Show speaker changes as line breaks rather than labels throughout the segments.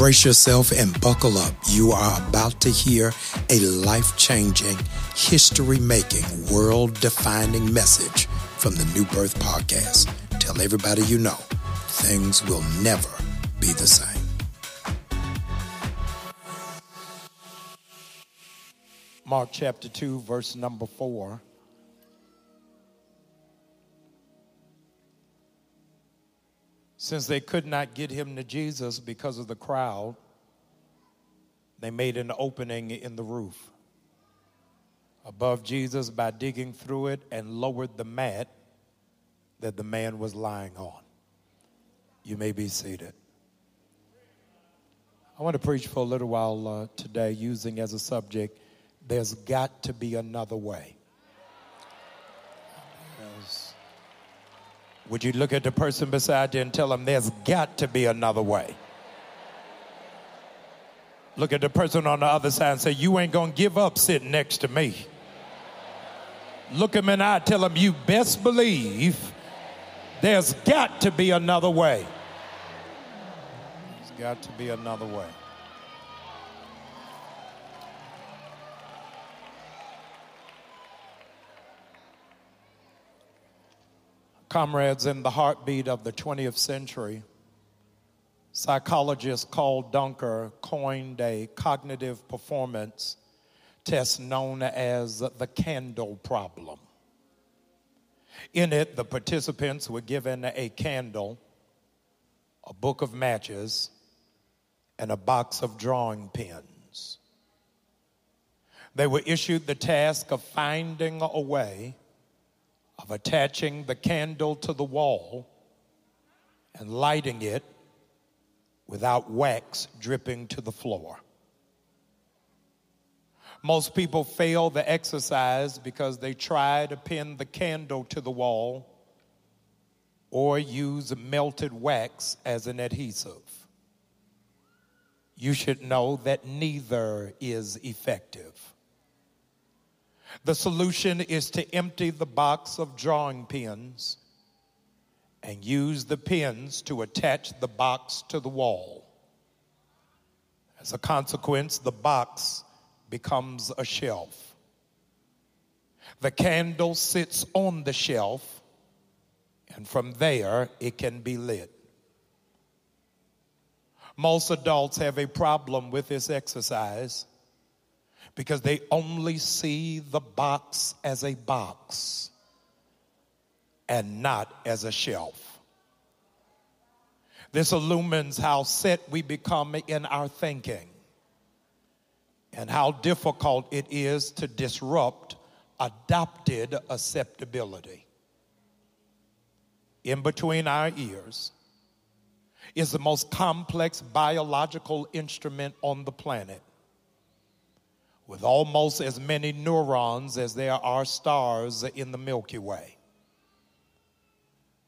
Brace yourself and buckle up. You are about to hear a life changing, history making, world defining message from the New Birth Podcast. Tell everybody you know things will never be the same. Mark chapter 2, verse number 4. Since they could not get him to Jesus because of the crowd, they made an opening in the roof above Jesus by digging through it and lowered the mat that the man was lying on. You may be seated. I want to preach for a little while uh, today using as a subject, there's got to be another way. Would you look at the person beside you and tell them there's got to be another way? Look at the person on the other side and say, You ain't gonna give up sitting next to me. Look him in the eye, tell him, You best believe there's got to be another way. There's got to be another way. Comrades, in the heartbeat of the 20th century, psychologist Karl Duncker coined a cognitive performance test known as the candle problem. In it, the participants were given a candle, a book of matches, and a box of drawing pens. They were issued the task of finding a way of attaching the candle to the wall and lighting it without wax dripping to the floor. Most people fail the exercise because they try to pin the candle to the wall or use melted wax as an adhesive. You should know that neither is effective. The solution is to empty the box of drawing pins and use the pins to attach the box to the wall. As a consequence, the box becomes a shelf. The candle sits on the shelf, and from there it can be lit. Most adults have a problem with this exercise because they only see the box as a box and not as a shelf. This illumines how set we become in our thinking and how difficult it is to disrupt adopted acceptability. In between our ears is the most complex biological instrument on the planet with almost as many neurons as there are stars in the Milky Way.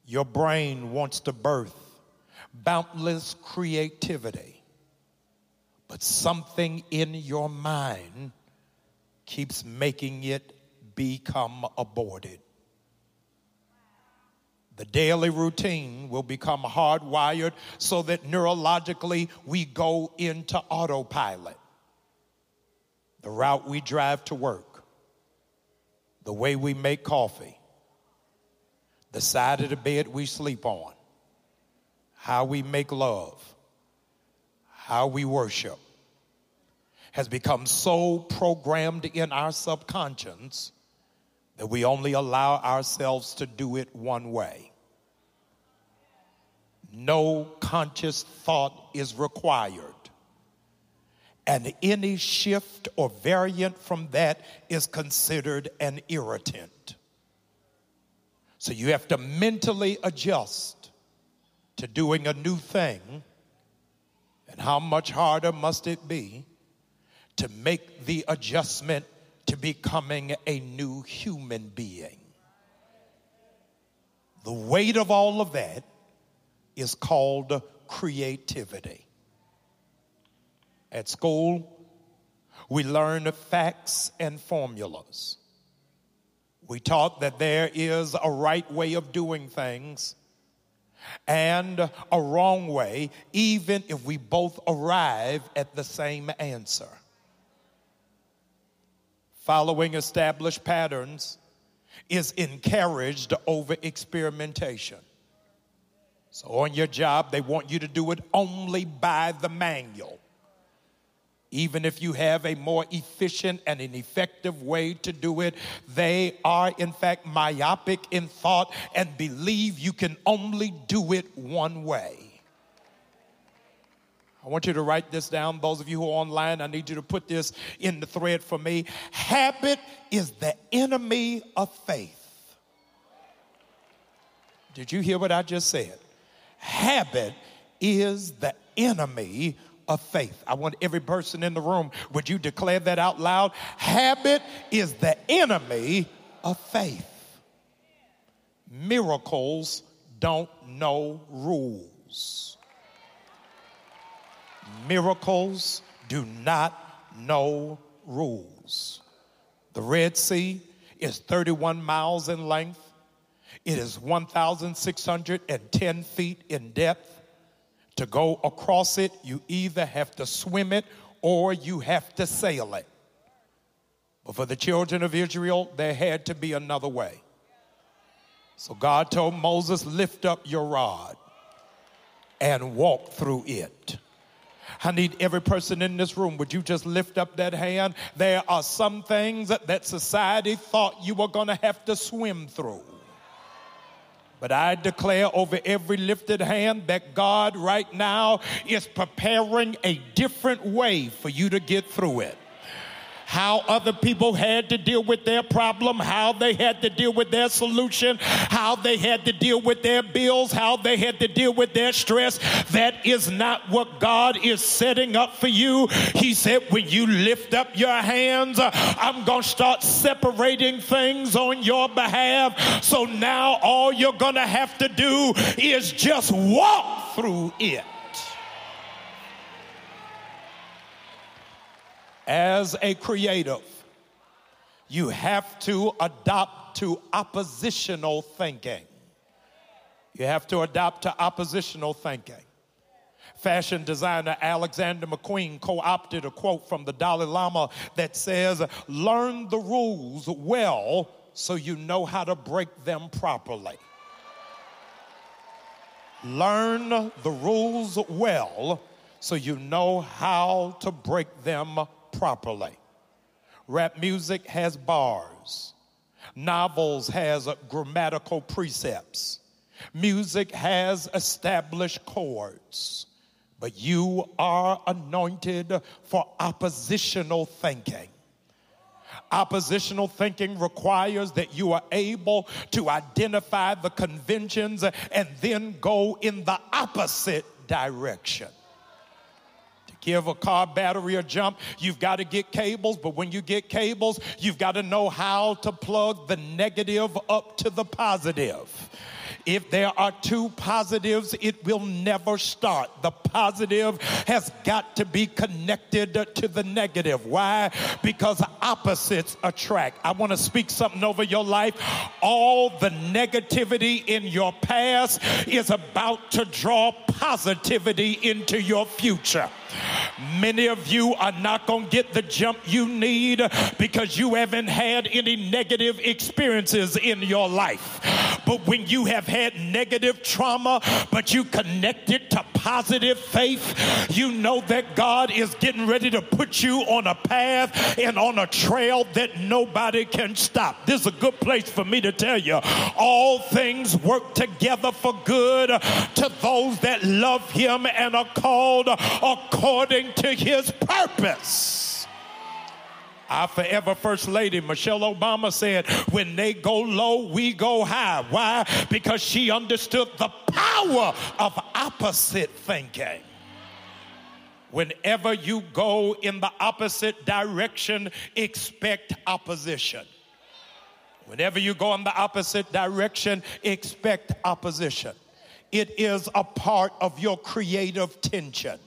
Your brain wants to birth boundless creativity, but something in your mind keeps making it become aborted. The daily routine will become hardwired so that neurologically we go into autopilot the route we drive to work, the way we make coffee, the side of the bed we sleep on, how we make love, how we worship, has become so programmed in our subconscious that we only allow ourselves to do it one way. No conscious thought is required and any shift or variant from that is considered an irritant. So you have to mentally adjust to doing a new thing. And how much harder must it be to make the adjustment to becoming a new human being? The weight of all of that is called creativity. At school, we learned facts and formulas. We taught that there is a right way of doing things and a wrong way, even if we both arrive at the same answer. Following established patterns is encouraged over experimentation. So, on your job, they want you to do it only by the manual. Even if you have a more efficient and an effective way to do it, they are in fact myopic in thought and believe you can only do it one way. I want you to write this down. Those of you who are online, I need you to put this in the thread for me. Habit is the enemy of faith. Did you hear what I just said? Habit is the enemy of faith. I want every person in the room, would you declare that out loud? Habit is the enemy of faith. Miracles don't know rules. Miracles do not know rules. The Red Sea is 31 miles in length. It is 1,610 feet in depth. To go across it, you either have to swim it or you have to sail it. But for the children of Israel, there had to be another way. So God told Moses, Lift up your rod and walk through it. I need every person in this room. Would you just lift up that hand? There are some things that society thought you were going to have to swim through. But I declare over every lifted hand that God right now is preparing a different way for you to get through it how other people had to deal with their problem, how they had to deal with their solution, how they had to deal with their bills, how they had to deal with their stress. That is not what God is setting up for you. He said, when you lift up your hands, I'm going to start separating things on your behalf. So now all you're going to have to do is just walk through it. As a creative, you have to adopt to oppositional thinking. You have to adopt to oppositional thinking. Fashion designer Alexander McQueen co opted a quote from the Dalai Lama that says, Learn the rules well so you know how to break them properly. Learn the rules well so you know how to break them properly. Rap music has bars. Novels has grammatical precepts. Music has established chords. But you are anointed for oppositional thinking. Oppositional thinking requires that you are able to identify the conventions and then go in the opposite direction give a car battery a jump, you've got to get cables. But when you get cables, you've got to know how to plug the negative up to the positive. If there are two positives, it will never start. The positive has got to be connected to the negative. Why? Because opposites attract. I want to speak something over your life. All the negativity in your past is about to draw positivity into your future. Many of you are not going to get the jump you need because you haven't had any negative experiences in your life. But when you have had negative trauma, but you connect it to positive faith, you know that God is getting ready to put you on a path and on a trail that nobody can stop. This is a good place for me to tell you all things work together for good to those that love Him and are called according to His purpose. Our forever First Lady, Michelle Obama, said, When they go low, we go high. Why? Because she understood the power of opposite thinking. Whenever you go in the opposite direction, expect opposition. Whenever you go in the opposite direction, expect opposition. It is a part of your creative tension.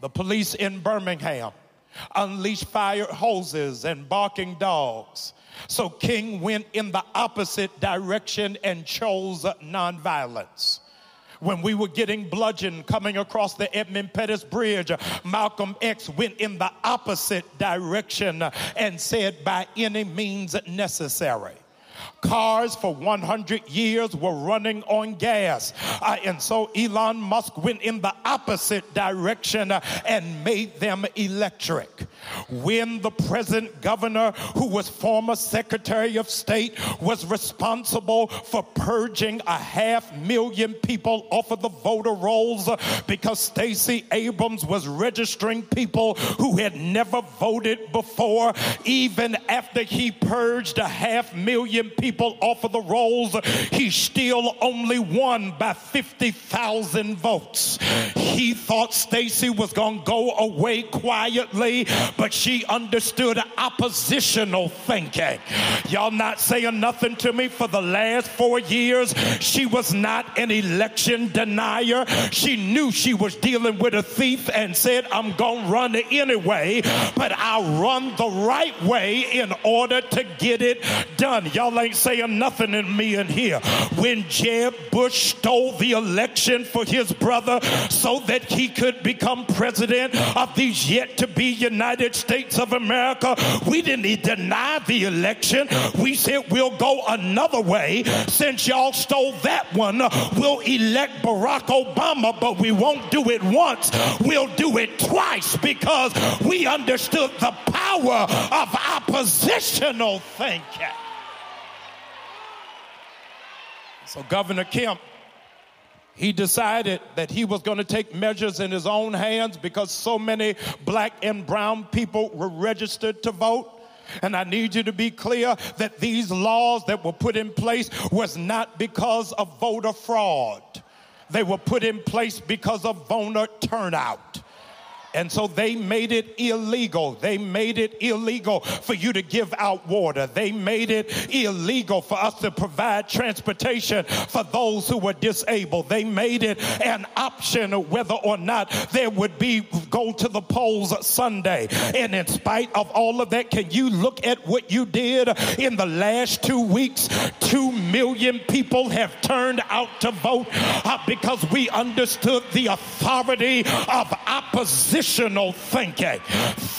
The police in Birmingham unleashed fire hoses and barking dogs. So King went in the opposite direction and chose nonviolence. When we were getting bludgeoned coming across the Edmund Pettus Bridge, Malcolm X went in the opposite direction and said, by any means necessary. Cars for 100 years were running on gas. Uh, and so Elon Musk went in the opposite direction uh, and made them electric. When the present governor, who was former Secretary of State, was responsible for purging a half million people off of the voter rolls uh, because Stacey Abrams was registering people who had never voted before, even after he purged a half million people off of the rolls, he still only won by 50,000 votes. He thought Stacey was going to go away quietly, but she understood oppositional thinking. Y'all not saying nothing to me for the last four years. She was not an election denier. She knew she was dealing with a thief and said, I'm going to run anyway, but I'll run the right way in order to get it done. Y'all ain't saying nothing in me in here. When Jeb Bush stole the election for his brother so that he could become president of these yet to be United States of America, we didn't deny the election. We said we'll go another way. Since y'all stole that one, we'll elect Barack Obama, but we won't do it once. We'll do it twice because we understood the power of oppositional thinking. So Governor Kemp, he decided that he was going to take measures in his own hands because so many black and brown people were registered to vote. And I need you to be clear that these laws that were put in place was not because of voter fraud. They were put in place because of voter turnout. And so they made it illegal. They made it illegal for you to give out water. They made it illegal for us to provide transportation for those who were disabled. They made it an option whether or not there would be go to the polls Sunday. And in spite of all of that, can you look at what you did in the last two weeks? Two million people have turned out to vote uh, because we understood the authority of opposition traditional thinking.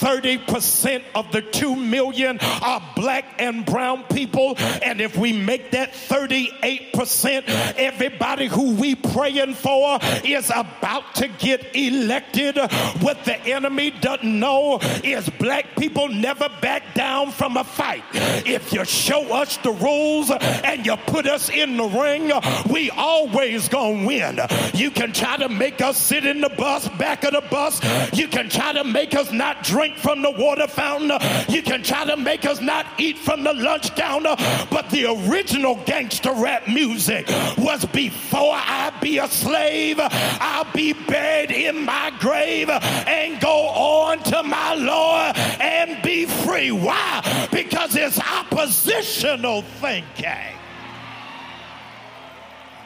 30% of the 2 million are black and brown people. And if we make that 38%, everybody who we praying for is about to get elected. What the enemy doesn't know is black people never back down from a fight. If you show us the rules and you put us in the ring, we always gonna win. You can try to make us sit in the bus, back of the bus. You can try to make us not drink from the water fountain. You can try to make us not eat from the lunch counter. But the original gangster rap music was before I be a slave, I'll be buried in my grave and go on to my Lord and be free. Why? Because it's oppositional thinking.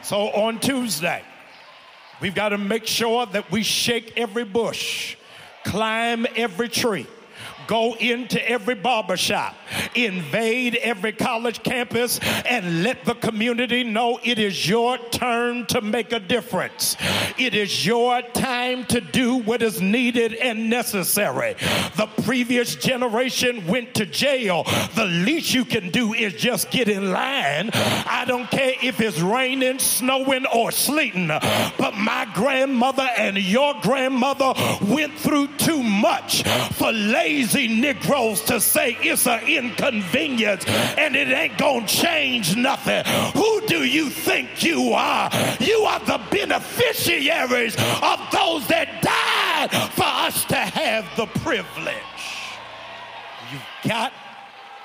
So on Tuesday, we've got to make sure that we shake every bush climb every tree go into every barbershop, invade every college campus, and let the community know it is your turn to make a difference. It is your time to do what is needed and necessary. The previous generation went to jail. The least you can do is just get in line. I don't care if it's raining, snowing, or sleeting, but my grandmother and your grandmother went through too much for lazy lazy Negroes to say it's an inconvenience and it ain't gonna change nothing. Who do you think you are? You are the beneficiaries of those that died for us to have the privilege. You've got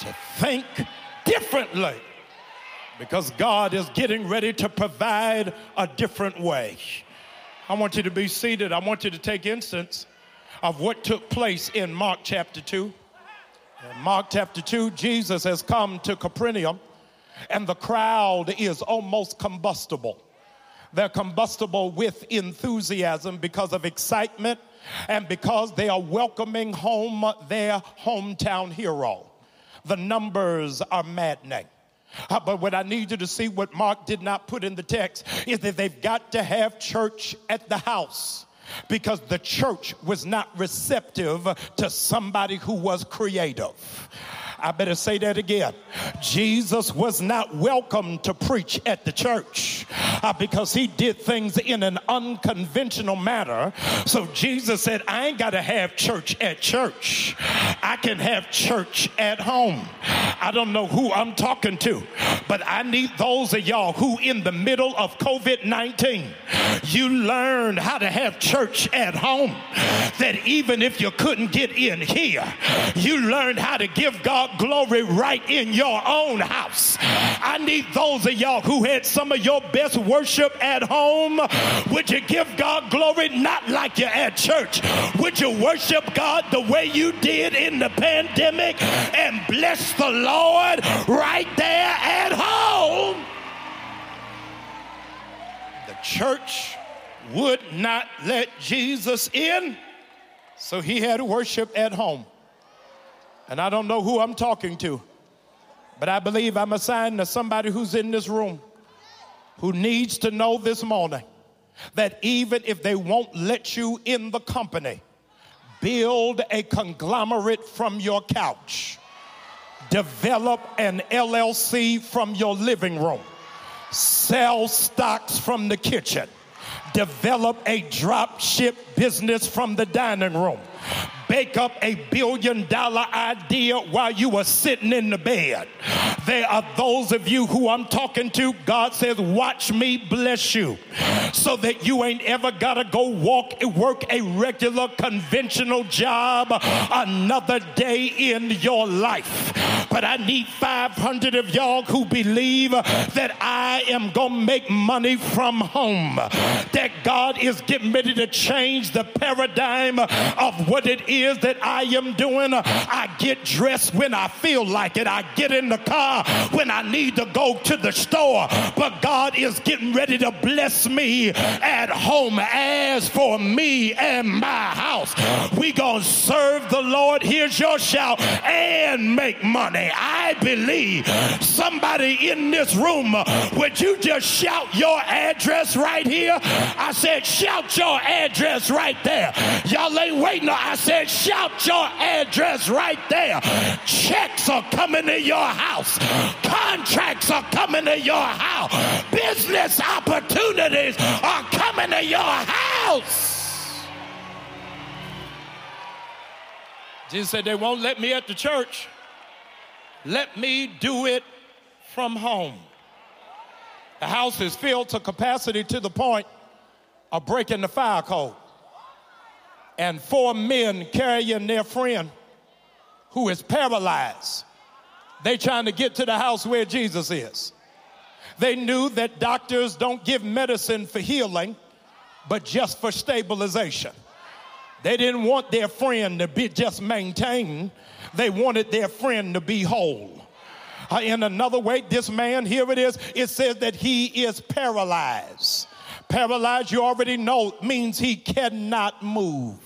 to think differently because God is getting ready to provide a different way. I want you to be seated. I want you to take instance of what took place in Mark chapter 2. In Mark chapter 2, Jesus has come to Capernaum, and the crowd is almost combustible. They're combustible with enthusiasm because of excitement and because they are welcoming home their hometown hero. The numbers are maddening. Uh, but what I need you to see, what Mark did not put in the text, is that they've got to have church at the house because the church was not receptive to somebody who was creative. I better say that again. Jesus was not welcome to preach at the church uh, because he did things in an unconventional manner. So Jesus said, I ain't got to have church at church. I can have church at home. I don't know who I'm talking to, but I need those of y'all who, in the middle of COVID 19, you learned how to have church at home. That even if you couldn't get in here, you learned how to give God glory right in your own house. I need those of y'all who had some of your best worship at home. Would you give God glory not like you're at church? Would you worship God the way you did in the pandemic and bless the Lord right there at home? The church would not let Jesus in, so he had worship at home. And I don't know who I'm talking to, but I believe I'm assigned to somebody who's in this room who needs to know this morning that even if they won't let you in the company, build a conglomerate from your couch, develop an LLC from your living room, sell stocks from the kitchen, develop a drop ship business from the dining room bake up a billion dollar idea while you are sitting in the bed. There are those of you who I'm talking to, God says, Watch me bless you so that you ain't ever got to go walk, work a regular conventional job another day in your life. But I need 500 of y'all who believe that I am going to make money from home, that God is getting ready to change the paradigm of what it is is that I am doing. Uh, I get dressed when I feel like it. I get in the car when I need to go to the store. But God is getting ready to bless me at home. As for me and my house, we gonna serve the Lord. Here's your shout and make money. I believe somebody in this room, uh, would you just shout your address right here? I said, shout your address right there. Y'all ain't waiting. I said, Shout your address right there. Checks are coming to your house. Contracts are coming to your house. Business opportunities are coming to your house. Jesus said, They won't let me at the church. Let me do it from home. The house is filled to capacity to the point of breaking the fire code and four men carrying their friend who is paralyzed. They trying to get to the house where Jesus is. They knew that doctors don't give medicine for healing, but just for stabilization. They didn't want their friend to be just maintained. They wanted their friend to be whole. Uh, in another way, this man, here it is, it says that he is paralyzed. Paralyzed, you already know, means he cannot move.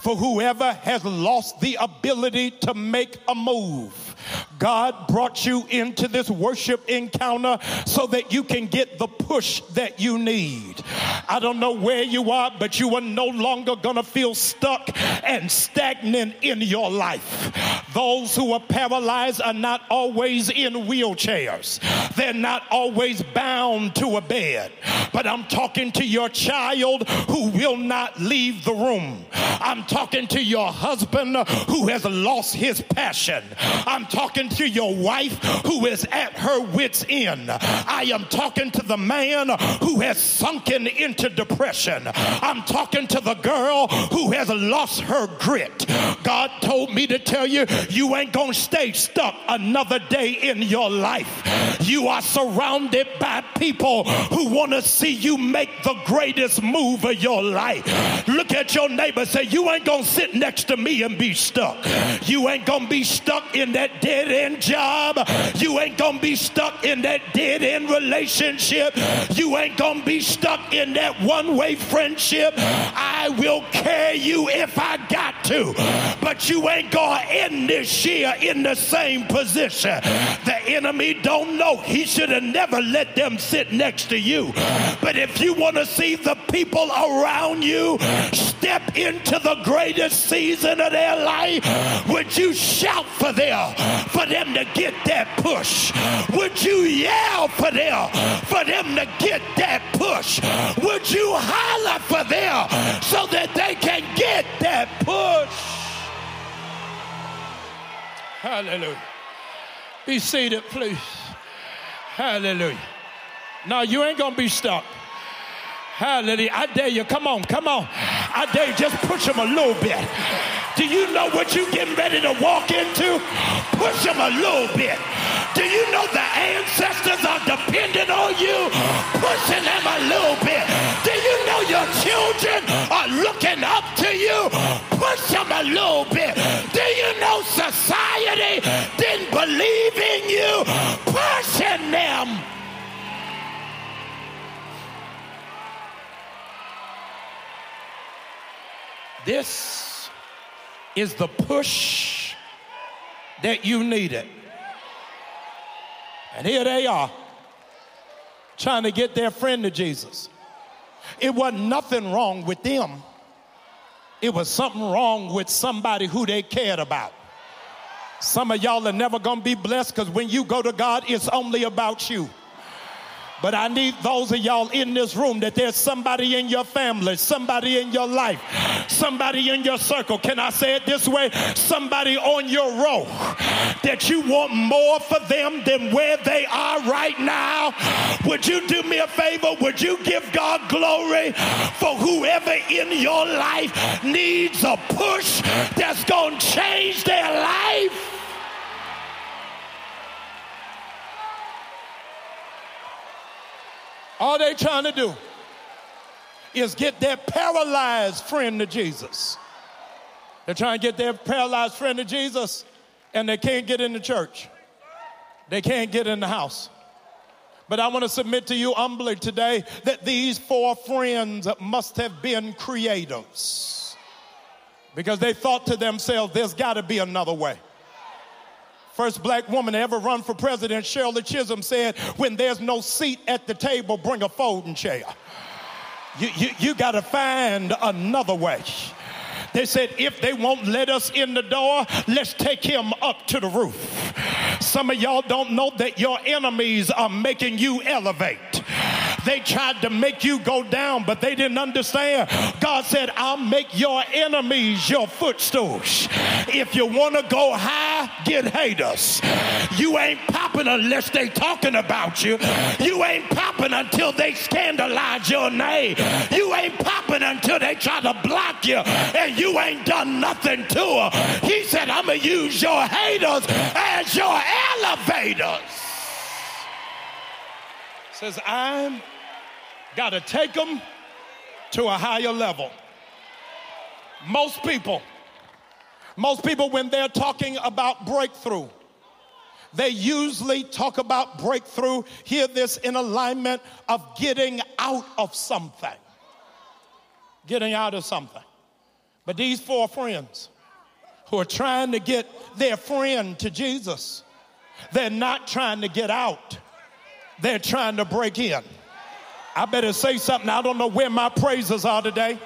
For whoever has lost the ability to make a move, God brought you into this worship encounter so that you can get the push that you need. I don't know where you are, but you are no longer going to feel stuck and stagnant in your life. Those who are paralyzed are not always in wheelchairs, they're not always bound to a bed. But I'm talking to your child who will not leave the room. I'm talking to your husband who has lost his passion. I'm talking to your wife who is at her wits' end. I am talking to the man who has sunken into depression. I'm talking to the girl who has lost her grit. God told me to tell you, you ain't gonna stay stuck another day in your life. You are surrounded by people who want to see you make the greatest move of your life. Look at your neighbor, say, You ain't gonna sit next to me and be stuck. You ain't gonna be stuck in that dead end job. You ain't gonna be stuck in that dead end relationship. You ain't gonna be stuck in that one way friendship. I will carry you if I got to, but you ain't to end this year in the same position. The enemy don't know. He should have never let them sit next to you. But if you want to see the people around you step into the greatest season of their life, would you shout for them, for them to get that push? Would you yell for them, for them to get that push? Would you holler for them so that they can get that push? Hallelujah. Be seated, please. Hallelujah. Now you ain't gonna be stuck. Hallelujah. I dare you. Come on, come on. I dare you. Just push them a little bit. Do you know what you're getting ready to walk into? Push them a little bit. Do you know the ancestors are dependent on you? Pushing them a little bit. Do you know your children are looking up to you? Push them a little bit. Do you know society didn't believe in you? Pushing them. This is the push that you needed. And here they are trying to get their friend to Jesus. It wasn't nothing wrong with them, it was something wrong with somebody who they cared about. Some of y'all are never gonna be blessed because when you go to God, it's only about you. But I need those of y'all in this room that there's somebody in your family, somebody in your life, somebody in your circle. Can I say it this way? Somebody on your row that you want more for them than where they are right now. Would you do me a favor? Would you give God glory for whoever in your life needs a push that's going to change their life? All they trying to do is get their paralyzed friend to Jesus. They're trying to get their paralyzed friend to Jesus, and they can't get in the church. They can't get in the house. But I want to submit to you humbly today that these four friends must have been creatives because they thought to themselves, there's got to be another way. First black woman to ever run for president, Shirley Chisholm, said, When there's no seat at the table, bring a folding chair. You, you, you got to find another way. They said, if they won't let us in the door, let's take him up to the roof. Some of y'all don't know that your enemies are making you elevate. They tried to make you go down, but they didn't understand. God said, I'll make your enemies your footstools. If you want to go high, get haters. You ain't popping unless they talking about you. You ain't popping until they scandalize your name. You ain't popping until they try to block you and you ain't done nothing to her. He said, I'm going to use your haters as your elevators. Says, I'm got to take them to a higher level. Most people, most people, when they're talking about breakthrough, they usually talk about breakthrough, hear this in alignment of getting out of something. Getting out of something. But these four friends who are trying to get their friend to Jesus, they're not trying to get out, they're trying to break in. I better say something. I don't know where my praises are today,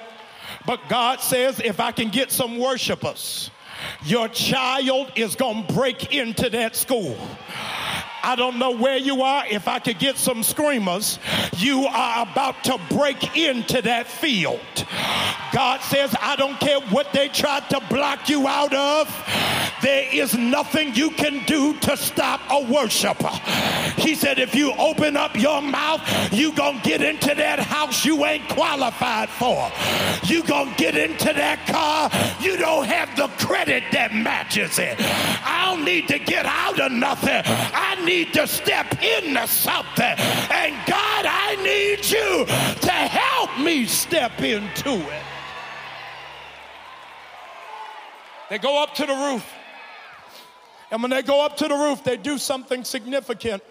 but God says if I can get some worshipers, your child is going to break into that school. I don't know where you are. If I could get some screamers, you are about to break into that field. God says, I don't care what they tried to block you out of. There is nothing you can do to stop a worshiper. He said, if you open up your mouth, you gonna get into that house you ain't qualified for. You gonna get into that car, you don't have the credit that matches it. I don't need to get out of nothing. I need need to step into something. And God, I need you to help me step into it. They go up to the roof. And when they go up to the roof, they do something significant.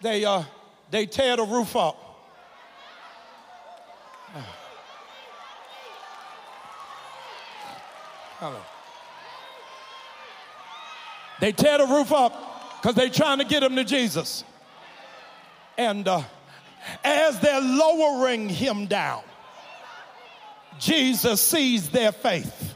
They, uh, they tear the roof up. They tear the roof up because they're trying to get him to Jesus. And uh, as they're lowering him down, Jesus sees their faith.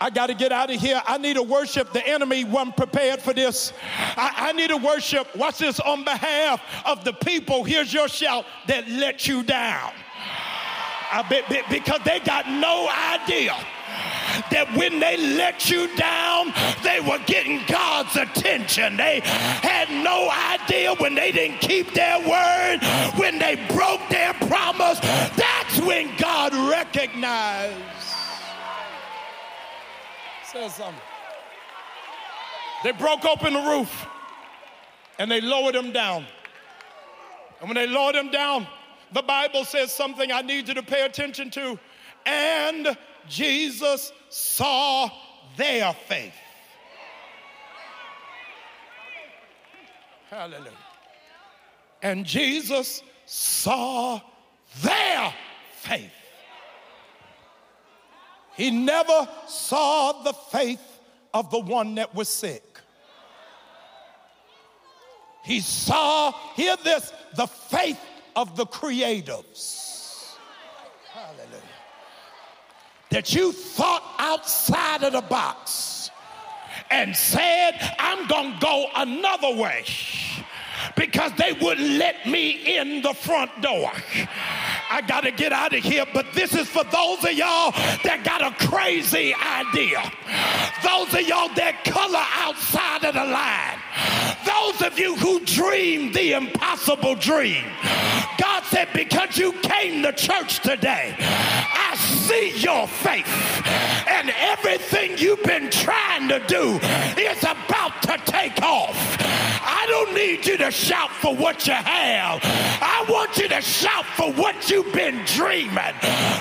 I got to get out of here. I need to worship. The enemy wasn't prepared for this. I, I, need to worship, watch this, on behalf of the people. Here's your shout that let you down. I because they got no idea that when they let you down, they were getting God's attention. They had no idea when they didn't keep their word, when they broke their promise. That's when God recognized says something. They broke open the roof and they lowered them down. And when they lowered them down, the Bible says something I need you to pay attention to. And Jesus saw their faith. Hallelujah. And Jesus saw their faith. He never saw the faith of the one that was sick. He saw, hear this, the faith of the creatives. Hallelujah. That you thought outside of the box and said, I'm going to go another way because they wouldn't let me in the front door. I got to get out of here. But this is for those of y'all that got a crazy idea. Those of y'all that color outside of the line. Those of you who dream the impossible dream. God said, because you came to church today, I see your faith. And everything you've been trying to do is about to take off. I don't need you to shout for what you have. I want you to shout for what you you've been dreaming,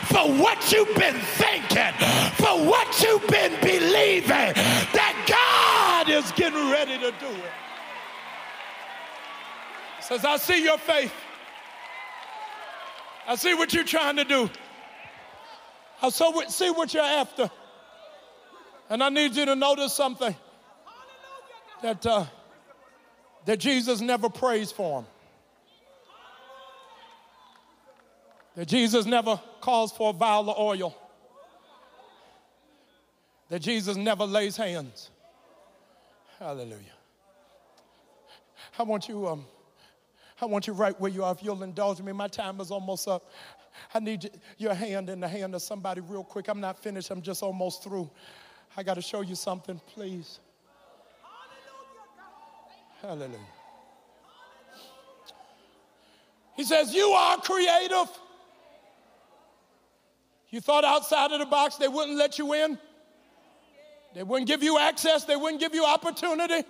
for what you've been thinking, for what you've been believing, that God is getting ready to do it. He says, I see your faith. I see what you're trying to do. I see what you're after. And I need you to notice something that, uh, that Jesus never prays for him. That Jesus never calls for a vial of oil. That Jesus never lays hands. Hallelujah. I want you, um, I want you right where you are. If you'll indulge me, my time is almost up. I need your hand in the hand of somebody real quick. I'm not finished, I'm just almost through. I got to show you something, please. Hallelujah. He says, You are creative. You thought outside of the box they wouldn't let you in? They wouldn't give you access, they wouldn't give you opportunity.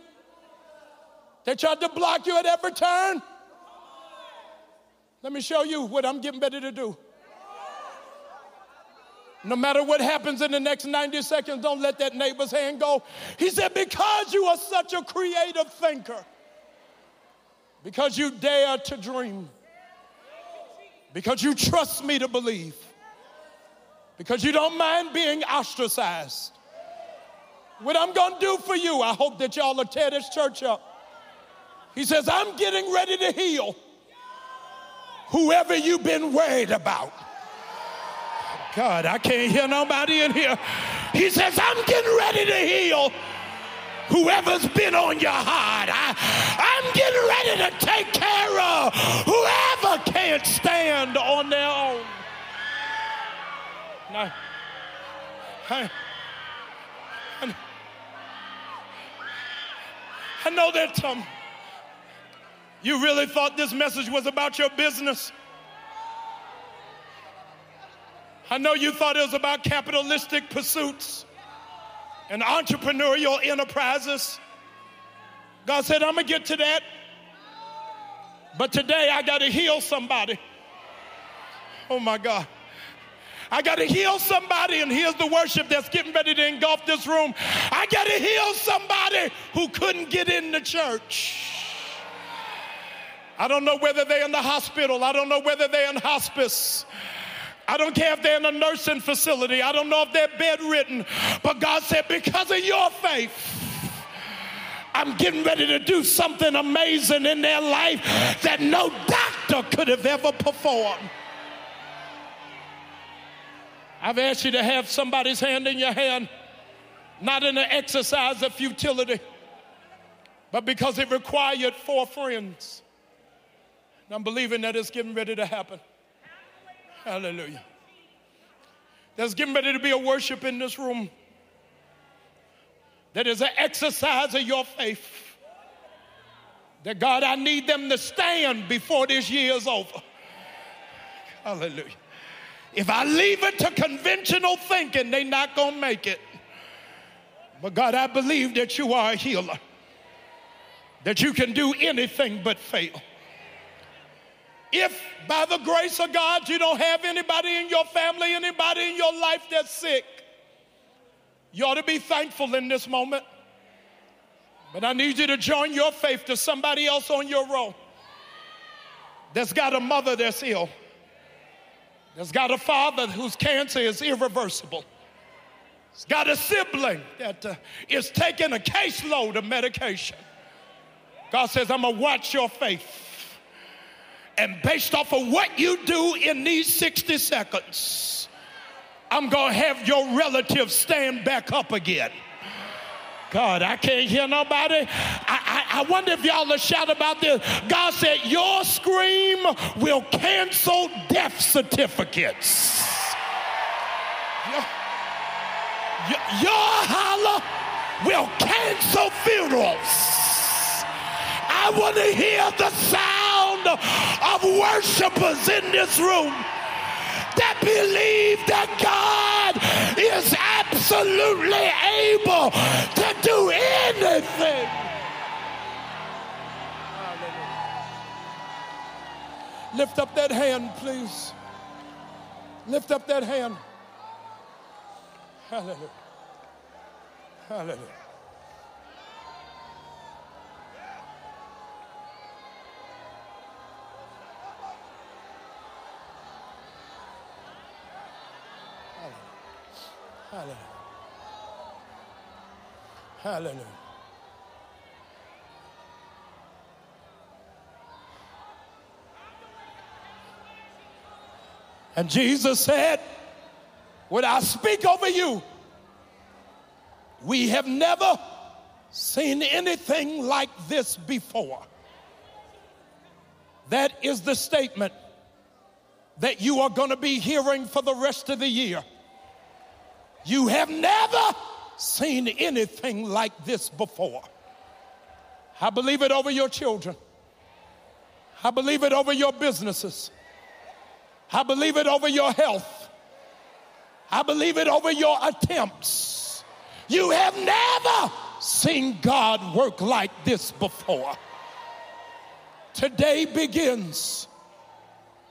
They tried to block you at every turn. Let me show you what I'm getting ready to do. No matter what happens in the next 90 seconds, don't let that neighbor's hand go. He said, Because you are such a creative thinker, because you dare to dream, because you trust me to believe because you don't mind being ostracized. What I'm going to do for you, I hope that y'all will tear this church up. He says, I'm getting ready to heal whoever you've been worried about. God, I can't hear nobody in here. He says, I'm getting ready to heal whoever's been on your heart. I, I'm getting ready to take care of whoever can't stand on their own. No. I, I, I know that um, you really thought this message was about your business. I know you thought it was about capitalistic pursuits and entrepreneurial enterprises. God said, I'm going to get to that. But today I got to heal somebody. Oh my God. I got to heal somebody, and here's the worship that's getting ready to engulf this room. I got to heal somebody who couldn't get in the church. I don't know whether they're in the hospital, I don't know whether they're in hospice. I don't care if they're in a nursing facility. I don't know if they're bedridden. But God said, because of your faith, I'm getting ready to do something amazing in their life that no doctor could have ever performed. I've asked you to have somebody's hand in your hand, not in an exercise of futility, but because it required four friends. And I'm believing that it's getting ready to happen. Hallelujah. There's getting ready to be a worship in this room that is an exercise of your faith. That God, I need them to stand before this year is over. Hallelujah. If I leave it to conventional thinking, they're not going to make it. But God, I believe that you are a healer, that you can do anything but fail. If by the grace of God you don't have anybody in your family, anybody in your life that's sick, you ought to be thankful in this moment. But I need you to join your faith to somebody else on your row that's got a mother that's ill, that's got a father whose cancer is irreversible, He's got a sibling that uh, is taking a caseload of medication. God says, I'm going to watch your faith. And based off of what you do in these 60 seconds, I'm going to have your relatives stand back up again. God, I can't hear nobody. I, I, I, wonder if y'all will shout about this. God said, Your scream will cancel death certificates. Your, your, your holler will cancel funerals. I want to hear the sound of worshipers in this room that believe that God is absolutely able to do anything. Lift up that hand, please. Lift up that hand. Hallelujah. Hallelujah. Hallelujah. Hallelujah. And Jesus said, When I speak over you, we have never seen anything like this before. That is the statement that you are going to be hearing for the rest of the year. You have never seen anything like this before. I believe it over your children. I believe it over your businesses. I believe it over your health. I believe it over your attempts. You have never seen God work like this before. Today begins,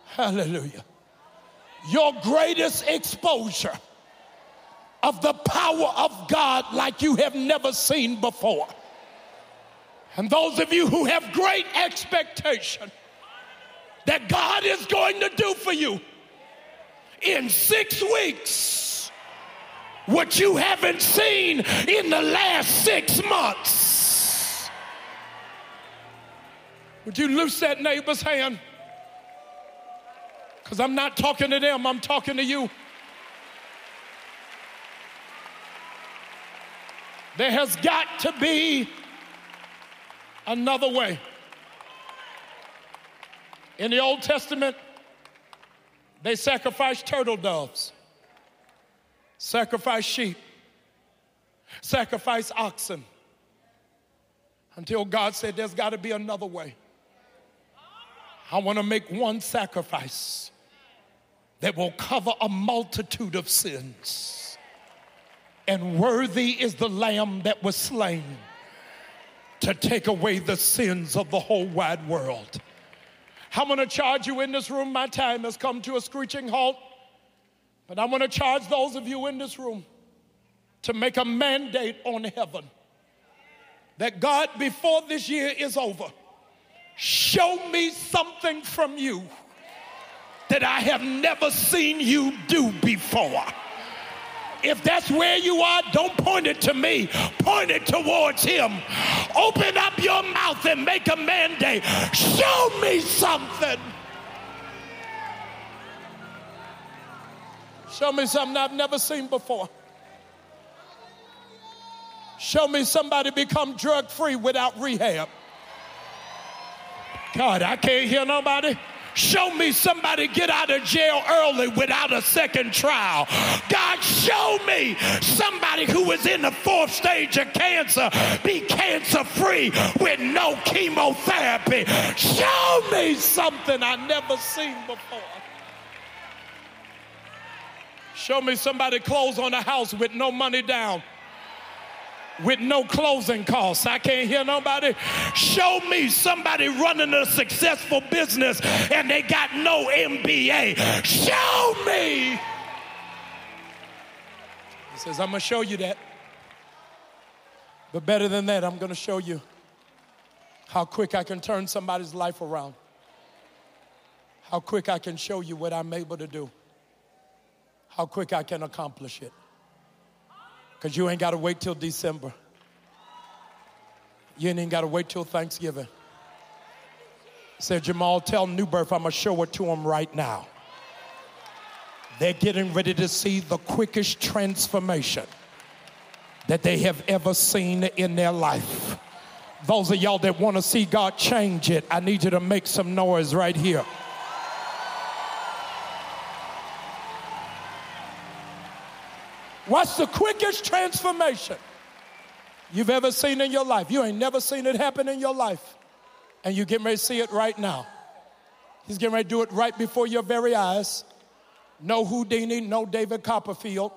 hallelujah, your greatest exposure of the power of God like you have never seen before. And those of you who have great expectation that God is going to do for you in six weeks what you haven't seen in the last six months. Would you loose that neighbor's hand? Because I'm not talking to them, I'm talking to you. There has got to be another way. In the Old Testament, they sacrificed turtle doves, sacrificed sheep, sacrificed oxen, until God said, There's got to be another way. I want to make one sacrifice that will cover a multitude of sins and worthy is the lamb that was slain to take away the sins of the whole wide world. I'm going to charge you in this room. My time has come to a screeching halt. But I'm going to charge those of you in this room to make a mandate on heaven that God, before this year is over, show me something from you that I have never seen you do before. If that's where you are, don't point it to me. Point it towards him. Open up your mouth and make a mandate. Show me something. Show me something I've never seen before. Show me somebody become drug free without rehab. God, I can't hear nobody. Show me somebody get out of jail early without a second trial. God, show me somebody who was in the fourth stage of cancer be cancer free with no chemotherapy. Show me something I never seen before. Show me somebody close on a house with no money down with no closing costs. I can't hear nobody. Show me somebody running a successful business and they got no MBA. Show me. He says, I'm going to show you that. But better than that, I'm going to show you how quick I can turn somebody's life around. How quick I can show you what I'm able to do. How quick I can accomplish it. Because you ain't got to wait till December. You ain't got to wait till Thanksgiving. Said Jamal, tell New Birth I'm going to show it to them right now. They're getting ready to see the quickest transformation that they have ever seen in their life. Those of y'all that want to see God change it, I need you to make some noise right here. What's the quickest transformation you've ever seen in your life? You ain't never seen it happen in your life. And you getting ready to see it right now. He's getting ready to do it right before your very eyes. No Houdini, no David Copperfield,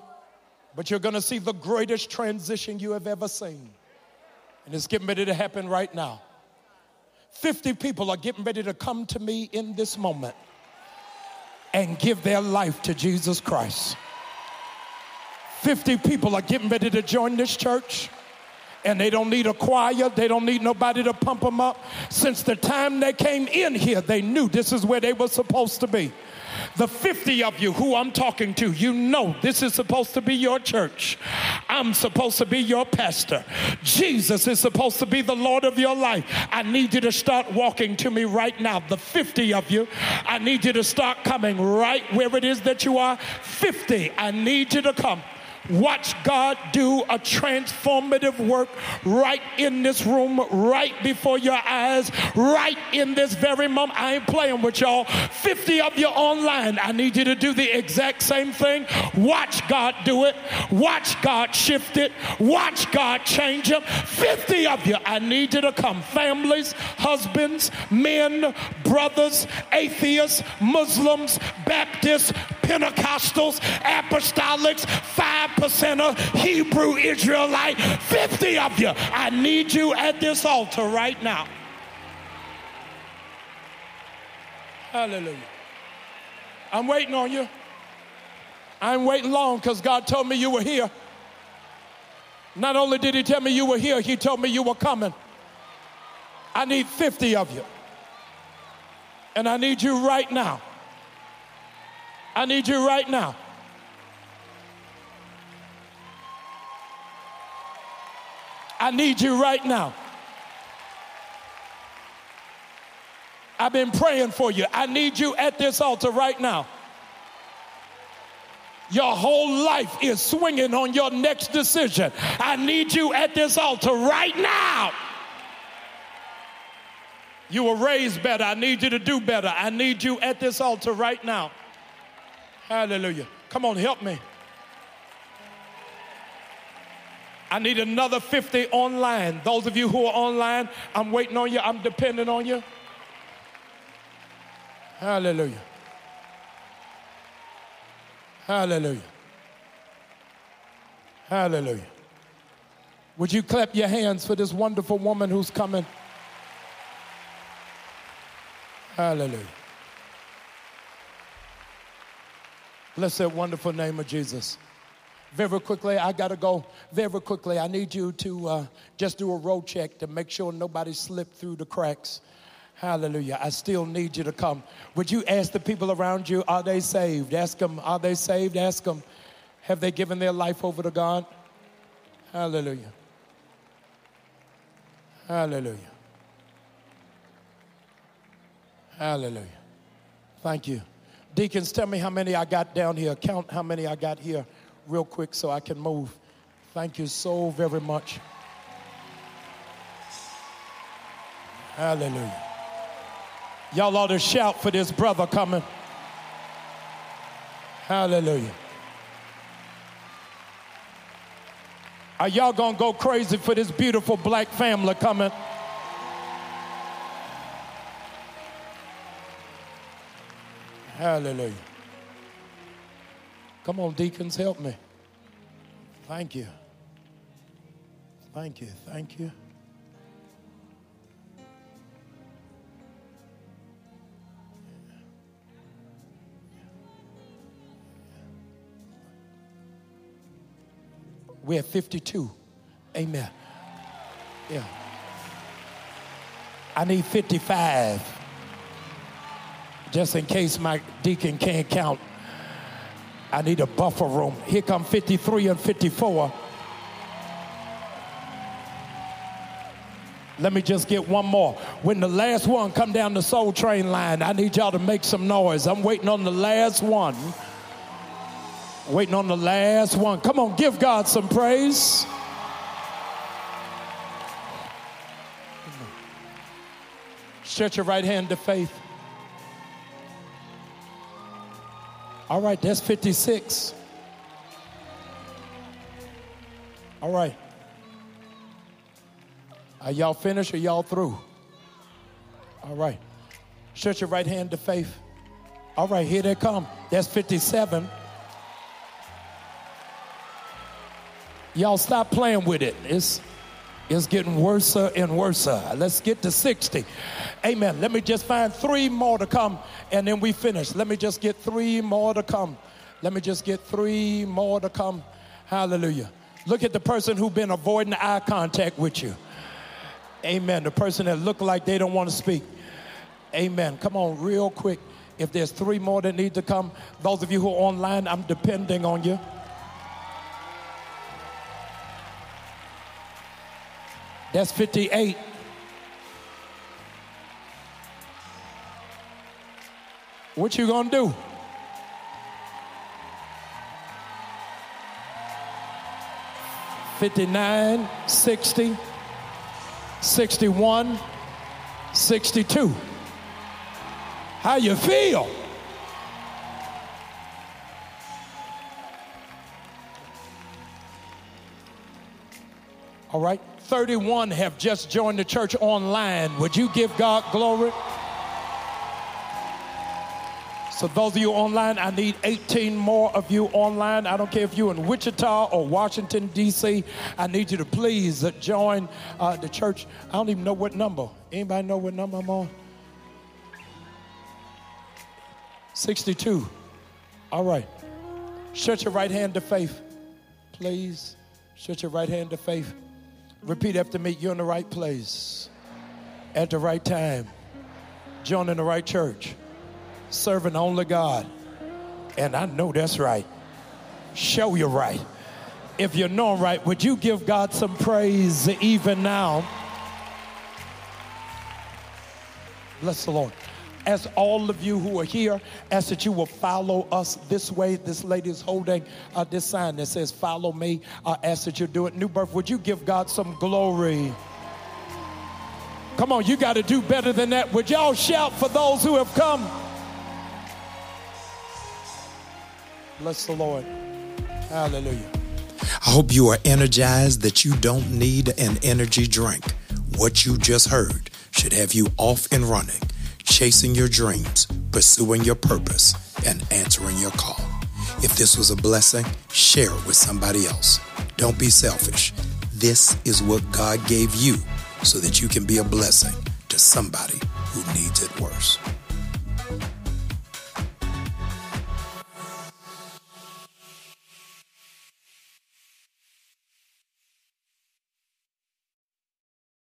but you're going to see the greatest transition you have ever seen. And it's getting ready to happen right now. 50 people are getting ready to come to me in this moment and give their life to Jesus Christ. 50 people are getting ready to join this church and they don't need a choir. They don't need nobody to pump them up. Since the time they came in here, they knew this is where they were supposed to be. The 50 of you who I'm talking to, you know this is supposed to be your church. I'm supposed to be your pastor. Jesus is supposed to be the Lord of your life. I need you to start walking to me right now. The 50 of you, I need you to start coming right where it is that you are. 50, I need you to come. Watch God do a transformative work right in this room, right before your eyes, right in this very moment. I ain't playing with y'all. 50 of you online, I need you to do the exact same thing. Watch God do it. Watch God shift it. Watch God change them. 50 of you, I need you to come. Families, husbands, men, brothers, atheists, Muslims, Baptists, Pentecostals, Apostolics, five percenter, Hebrew Israelite, 50 of you. I need you at this altar right now. Hallelujah. I'm waiting on you. I'm waiting long because God told me you were here. Not only did He tell me you were here, He told me you were coming. I need 50 of you. And I need you right now. I need you right now. I need you right now. I've been praying for you. I need you at this altar right now. Your whole life is swinging on your next decision. I need you at this altar right now. You were raised better. I need you to do better. I need you at this altar right now. Hallelujah. Come on, help me. I need another 50 online. Those of you who are online, I'm waiting on you. I'm depending on you. Hallelujah. Hallelujah. Hallelujah. Would you clap your hands for this wonderful woman who's coming? Hallelujah. Bless that wonderful name of Jesus. Very quickly, I got to go. Very quickly, I need you to uh, just do a road check to make sure nobody slipped through the cracks. Hallelujah. I still need you to come. Would you ask the people around you, are they saved? Ask them, are they saved? Ask them, have they given their life over to God? Hallelujah. Hallelujah. Hallelujah. Thank you. Deacons, tell me how many I got down here. Count how many I got here real quick so I can move. Thank you so very much. Hallelujah. Y'all ought to shout for this brother coming. Hallelujah. Are y'all gonna go crazy for this beautiful black family coming? Hallelujah. Come on, deacons, help me. Thank you. Thank you. Thank you. We're at 52. Amen. Yeah. I need 55. Just in case my deacon can't count. I need a buffer room. Here come 53 and 54. Let me just get one more. When the last one come down the soul train line, I need y'all to make some noise. I'm waiting on the last one. Waiting on the last one. Come on, give God some praise. Stretch your right hand to faith. All right, that's 56. All right. Are y'all finished or y'all through? All right. Stretch your right hand to faith. All right, here they come. That's 57. Y'all stop playing with it. It's, it's getting worse and worse. Let's get to 60. Amen. Let me just find three more to come and then we finish. Let me just get three more to come. Let me just get three more to come. Hallelujah. Look at the person who's been avoiding eye contact with you. Amen. The person that look like they don't want to speak. Amen. Come on, real quick. If there's three more that need to come, those of you who are online, I'm depending on you. That's 58. What you gonna do? Fifty-nine, sixty, sixty-one, sixty-two. How you feel? All right. 31 have just joined the church online. Would you give God glory? So, those of you online, I need 18 more of you online. I don't care if you're in Wichita or Washington, D.C. I need you to please join uh, the church. I don't even know what number. Anybody know what number I'm on? 62. All right. Shut your right hand to faith, please. Shut your right hand to faith. Repeat after me. You're in the right place at the right time, joining the right church, serving only God. And I know that's right. Show you right. If you know right, would you give God some praise even now? Bless the Lord as all of you who are here, ask that you will follow us this way. This lady is holding uh, this sign that says, Follow me. I uh, ask that you do it. New birth, would you give God some glory? Come on, you got to do better than that. Would y'all shout for those who have come? Bless the Lord. Hallelujah.
I hope you are energized that you don't need an energy drink. What you just heard should have you off and running chasing your dreams, pursuing your purpose, and answering your call. If this was a blessing, share it with somebody else. Don't be selfish. This is what God gave you so that you can be a blessing to somebody who needs it worse.